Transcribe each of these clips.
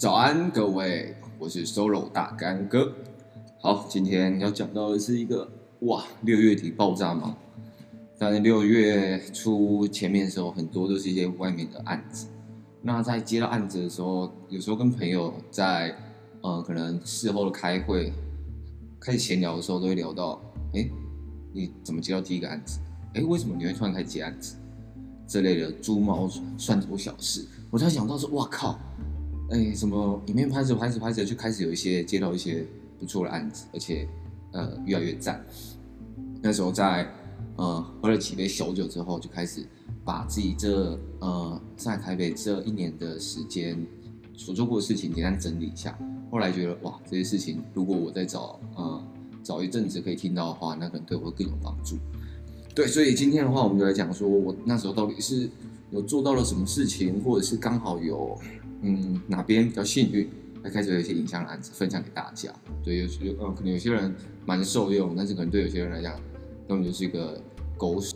早安，各位，我是 Solo 大干哥。好，今天要讲到的是一个哇，六月底爆炸嘛。但是六月初前面的时候，很多都是一些外面的案子。那在接到案子的时候，有时候跟朋友在呃，可能事后的开会，开始闲聊的时候，都会聊到，哎，你怎么接到第一个案子？哎，为什么你会突然开始接案子？这类的猪毛蒜头小事，我才想到说，哇靠，哎，什么影片拍着拍着拍着，就开始有一些接到一些不错的案子，而且呃越来越赞。那时候在呃喝了几杯小酒之后，就开始把自己这呃在台北这一年的时间所做过的事情简单整理一下。后来觉得哇，这些事情如果我再找呃找一阵子可以听到的话，那可能对我会更有帮助。对，所以今天的话，我们就来讲说，我那时候到底是有做到了什么事情，或者是刚好有，嗯，哪边比较幸运，来开始有一些影像的案子分享给大家。对，有有呃，可能有些人蛮受用，但是可能对有些人来讲，根本就是一个狗屎。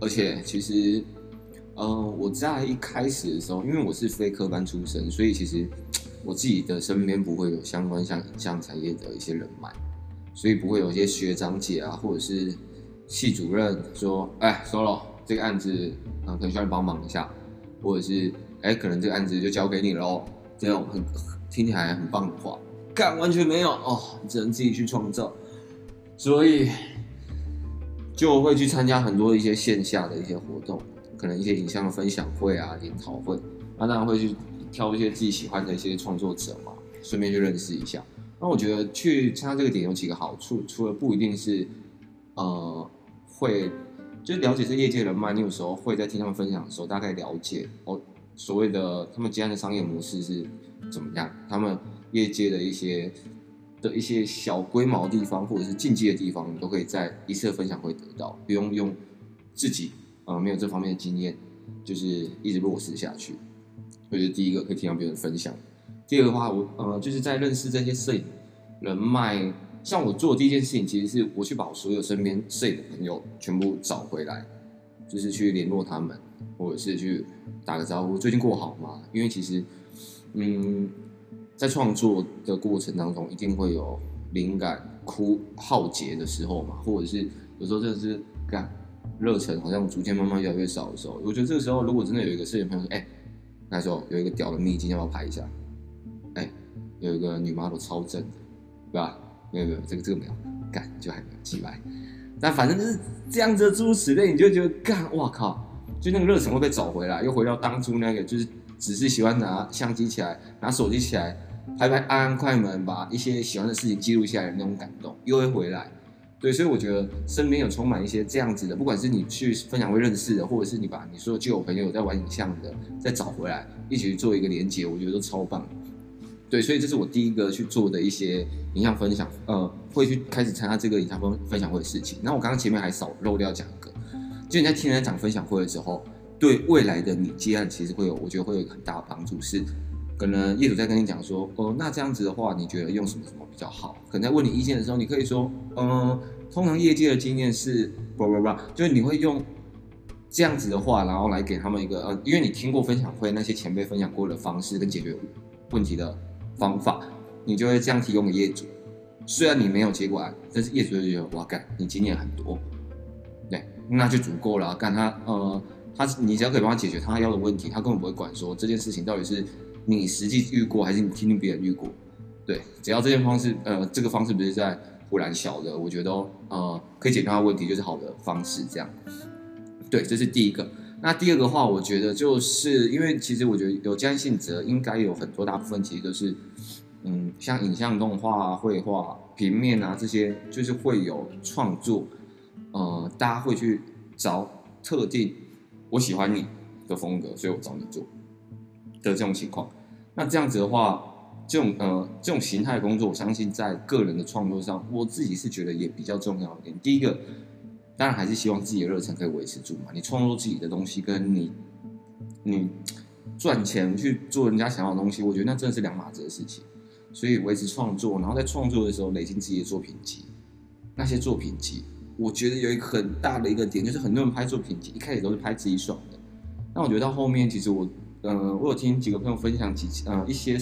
而且其实，呃，我在一开始的时候，因为我是非科班出身，所以其实我自己的身边不会有相关像影像产业的一些人脉，所以不会有一些学长姐啊，或者是。系主任说：“哎，Solo，这个案子嗯，可能需要你帮忙一下，或者是哎，可能这个案子就交给你喽。这种很听起来很棒的话，干完全没有哦，你只能自己去创造。所以就会去参加很多一些线下的一些活动，可能一些影像的分享会啊、研讨会，那当然会去挑一些自己喜欢的一些创作者嘛，顺便去认识一下。那我觉得去参加这个点有几个好处，除了不一定是。”呃，会就是了解这业界人脉，你有时候会在听他们分享的时候，大概了解哦，所谓的他们接案的商业模式是怎么样，他们业界的一些的一些小龟毛的地方，或者是禁忌的地方，你都可以在一次分享会得到，不用用自己呃没有这方面的经验，就是一直落实下去。所以第一个可以听到别人分享，第二个的话，我呃就是在认识这些摄影人脉。像我做的第一件事情，其实是我去把我所有身边摄影的朋友全部找回来，就是去联络他们，或者是去打个招呼，最近过好吗？因为其实，嗯，在创作的过程当中，一定会有灵感枯耗竭的时候嘛，或者是有时候真的是干热忱好像逐渐慢慢越来越少的时候，我觉得这个时候如果真的有一个摄影朋友说，哎、欸，那时候有一个屌的秘境要不要拍一下？哎、有一个女 model 超正的，对吧？没有没有，这个这个没有，干就还没有起来，但反正就是这样子的诸如此类，你就觉得干，哇靠，就那个热忱会被找回来，又回到当初那个，就是只是喜欢拿相机起来，拿手机起来，拍拍按按快门，把一些喜欢的事情记录下来的那种感动，又会回来。对，所以我觉得身边有充满一些这样子的，不管是你去分享会认识的，或者是你把你所有旧朋友在玩影像的再找回来，一起去做一个连接，我觉得都超棒。对，所以这是我第一个去做的一些影像分享，呃，会去开始参加这个影像分分享会的事情。那我刚刚前面还少漏掉讲一个，就你在听人家讲分享会的时候，对未来的你接案其实会有，我觉得会有一个很大的帮助。是，可能业主在跟你讲说，哦、那这样子的话，你觉得用什么什么比较好？可能在问你意见的时候，你可以说，嗯、通常业界的经验是，不不不，就是你会用这样子的话，然后来给他们一个，呃，因为你听过分享会那些前辈分享过的方式跟解决问题的。方法，你就会这样提供给业主。虽然你没有接过案，但是业主就觉得哇干，你经验很多，对，那就足够了。干他呃，他你只要可以帮他解决他要的问题，他根本不会管说这件事情到底是你实际遇过还是你听听别人遇过。对，只要这件方式呃这个方式不是在忽然小的，我觉得呃可以解决他问题就是好的方式。这样，对，这是第一个。那第二个话，我觉得就是因为其实我觉得有接案性质应该有很多大部分其实都是，嗯，像影像、动画、绘画、平面啊这些，就是会有创作，呃，大家会去找特定我喜欢你的风格，所以我找你做的这种情况。那这样子的话，这种呃这种形态的工作，我相信在个人的创作上，我自己是觉得也比较重要一点。第一个。当然还是希望自己的热忱可以维持住嘛。你创作自己的东西，跟你你赚钱去做人家想要的东西，我觉得那真的是两码子的事情。所以维持创作，然后在创作的时候累积自己的作品集。那些作品集，我觉得有一个很大的一个点，就是很多人拍作品集一开始都是拍自己爽的。那我觉得到后面，其实我呃，我有听几个朋友分享几呃一些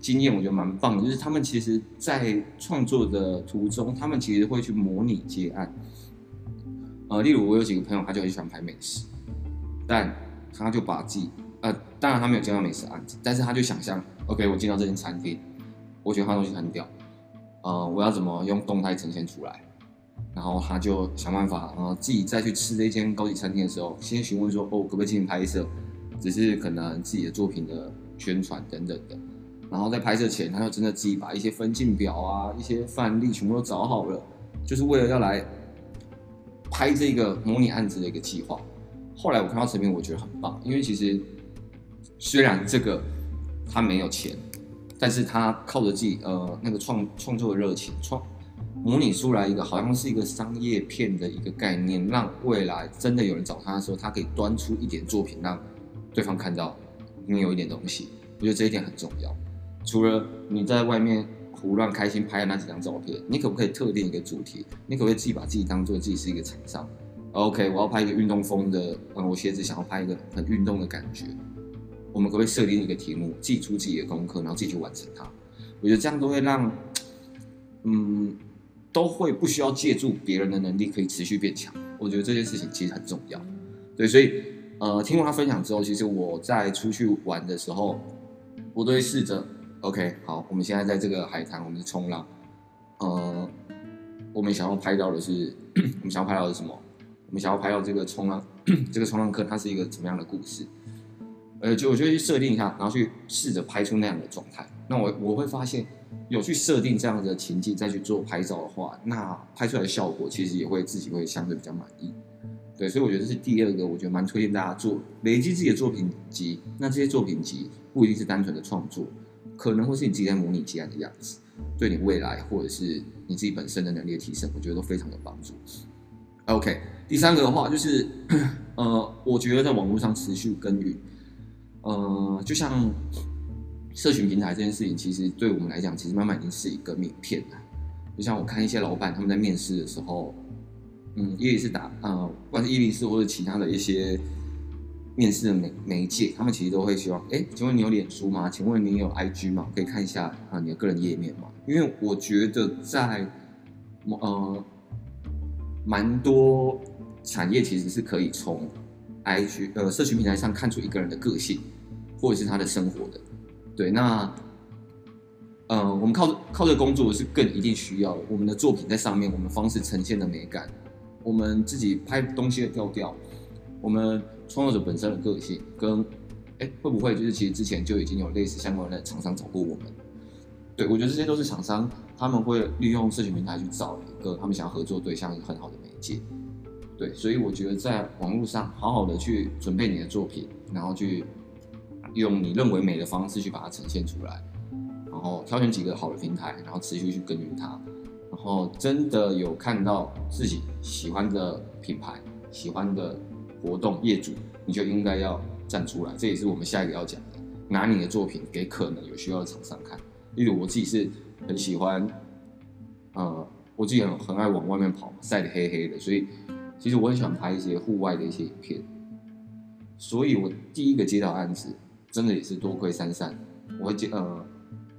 经验，我觉得蛮棒的，就是他们其实，在创作的途中，他们其实会去模拟接案。呃，例如我有几个朋友，他就很喜欢拍美食，但他就把自己呃，当然他没有接到美食案子，但是他就想象，OK，我进到这间餐厅，我觉得他东西很屌，呃，我要怎么用动态呈现出来？然后他就想办法，然后自己再去吃这间高级餐厅的时候，先询问说，哦，可不可以进行拍摄？只是可能自己的作品的宣传等等的。然后在拍摄前，他就真的自己把一些分镜表啊、一些范例全部都找好了，就是为了要来拍这个模拟案子的一个计划。后来我看到成品，我觉得很棒，因为其实虽然这个他没有钱，但是他靠着自己呃那个创创作的热情创。模拟出来一个好像是一个商业片的一个概念，让未来真的有人找他的时候，他可以端出一点作品，让对方看到你有一点东西。我觉得这一点很重要。除了你在外面胡乱开心拍的那几张照片，你可不可以特定一个主题？你可不可以自己把自己当做自己是一个厂商？OK，我要拍一个运动风的，嗯，我鞋子想要拍一个很运动的感觉。我们可不可以设定一个题目，自己出自己的功课，然后自己去完成它？我觉得这样都会让，嗯。都会不需要借助别人的能力，可以持续变强。我觉得这件事情其实很重要，对，所以呃，听完他分享之后，其实我在出去玩的时候，我都会试着，OK，好，我们现在在这个海滩，我们是冲浪，呃，我们想要拍到的是，我们想要拍到的是什么？我们想要拍到这个冲浪，这个冲浪客它是一个怎么样的故事？呃，就我就会去设定一下，然后去试着拍出那样的状态。那我我会发现。有去设定这样的情境再去做拍照的话，那拍出来的效果其实也会自己会相对比较满意。对，所以我觉得这是第二个，我觉得蛮推荐大家做累积自己的作品集。那这些作品集不一定是单纯的创作，可能会是你自己在模拟接案的样子，对你未来或者是你自己本身的能力的提升，我觉得都非常有帮助。OK，第三个的话就是，呃，我觉得在网络上持续耕耘，呃，就像。社群平台这件事情，其实对我们来讲，其实慢慢已经是一个名片了。就像我看一些老板他们在面试的时候，嗯，也是打呃，不管是104或者其他的一些面试的媒媒介，他们其实都会希望，哎，请问你有脸书吗？请问你有 IG 吗？可以看一下啊，你的个人页面吗？因为我觉得在呃蛮多产业其实是可以从 IG 呃社群平台上看出一个人的个性，或者是他的生活的。对，那，呃，我们靠靠这工作是更一定需要。我们的作品在上面，我们方式呈现的美感，我们自己拍东西的调调，我们创作者本身的个性，跟，哎，会不会就是其实之前就已经有类似相关的厂商找过我们？对，我觉得这些都是厂商他们会利用社群平台去找一个他们想要合作对象很好的媒介。对，所以我觉得在网络上好好的去准备你的作品，然后去。用你认为美的方式去把它呈现出来，然后挑选几个好的平台，然后持续去耕耘它，然后真的有看到自己喜欢的品牌、喜欢的活动业主，你就应该要站出来。这也是我们下一个要讲的，拿你的作品给可能有需要的厂商看。例如我自己是很喜欢，呃，我自己很很爱往外面跑，晒得黑黑的，所以其实我很喜欢拍一些户外的一些影片。所以我第一个接到案子。真的也是多亏珊珊，我会接呃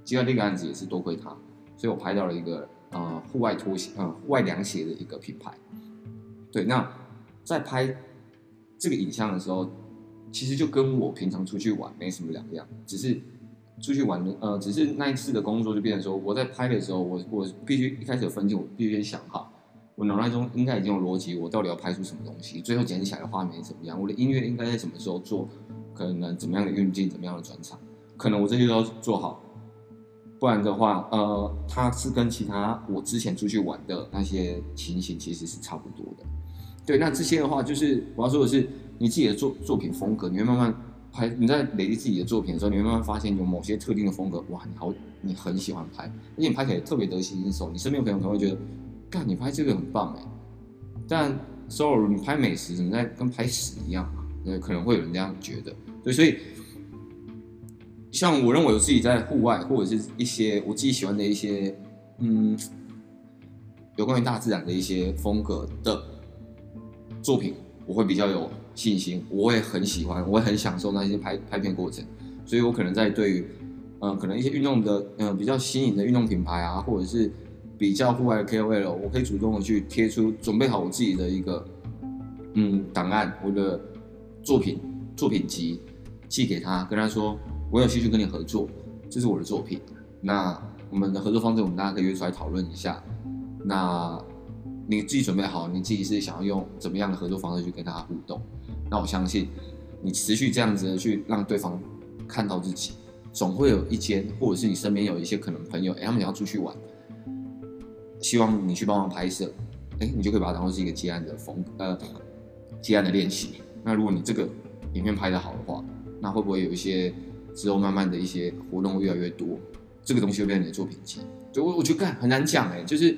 接到这个案子也是多亏他，所以我拍到了一个呃户外拖鞋呃户外凉鞋的一个品牌。对，那在拍这个影像的时候，其实就跟我平常出去玩没什么两样，只是出去玩的呃只是那一次的工作就变成说我在拍的时候，我我必须一开始有分镜，我必须先想好，我脑袋中应该已经有逻辑，我到底要拍出什么东西，最后剪起来的画面怎么样，我的音乐应该在什么时候做。可能怎么样的运镜，怎么样的转场，可能我这些都要做好，不然的话，呃，它是跟其他我之前出去玩的那些情形其实是差不多的。对，那这些的话，就是我要说的是，你自己的作作品风格，你会慢慢拍，你在累积自己的作品的时候，你会慢慢发现有某些特定的风格，哇，你好，你很喜欢拍，而且你拍起来特别得心应手，你身边朋友可能会觉得，干，你拍这个很棒哎，但 sorry，你拍美食怎么在跟拍屎一样？呃，可能会有人这样觉得，对，所以像我认为我自己在户外或者是一些我自己喜欢的一些，嗯，有关于大自然的一些风格的作品，我会比较有信心，我也很喜欢，我也很享受那些拍拍片过程，所以我可能在对于，嗯、呃，可能一些运动的，嗯、呃，比较新颖的运动品牌啊，或者是比较户外的 KOL，我可以主动的去贴出，准备好我自己的一个，嗯，档案，我的作品作品集寄给他，跟他说我有兴趣跟你合作，这是我的作品，那我们的合作方式，我们大家可以约出来讨论一下，那。你自己准备好，你自己是想要用怎么样的合作方式去跟他互动？那我相信，你持续这样子的去让对方看到自己，总会有一间，或者是你身边有一些可能朋友，哎，他们想要出去玩，希望你去帮忙拍摄，哎，你就可以把它当做是一个接案的风，呃，接案的练习。那如果你这个影片拍得好的话，那会不会有一些之后慢慢的一些活动会越来越多？这个东西会变成你的作品集？就我我觉得很难讲，哎，就是。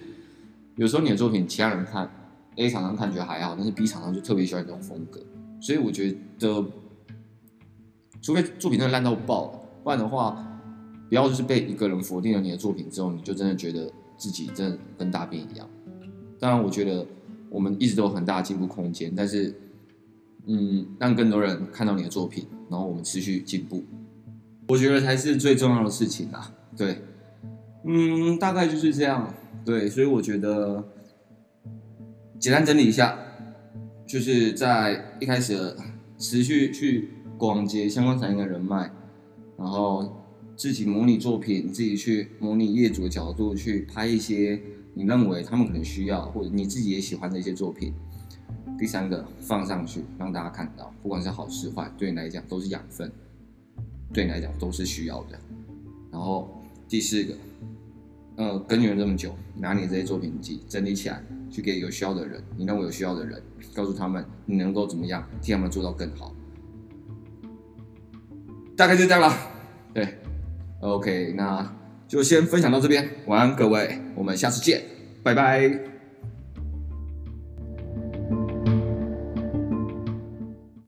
有时候你的作品，其他人看，A 厂商看觉得还好，但是 B 厂商就特别喜欢这种风格，所以我觉得，除非作品真的烂到爆，不然的话，不要就是被一个人否定了你的作品之后，你就真的觉得自己真的跟大便一样。当然，我觉得我们一直都有很大的进步空间，但是，嗯，让更多人看到你的作品，然后我们持续进步，我觉得才是最重要的事情啊。对，嗯，大概就是这样。对，所以我觉得简单整理一下，就是在一开始持续去广结相关产业的人脉，然后自己模拟作品，自己去模拟业主的角度去拍一些你认为他们可能需要或者你自己也喜欢的一些作品。第三个放上去让大家看到，不管是好是坏，对你来讲都是养分，对你来讲都是需要的。然后第四个。呃，耕耘了这么久，拿你这些作品集整理起来，去给有需要的人，你认为有需要的人，告诉他们你能够怎么样替他们做到更好。大概就这样了，对，OK，那就先分享到这边，晚安各位，我们下次见，拜拜。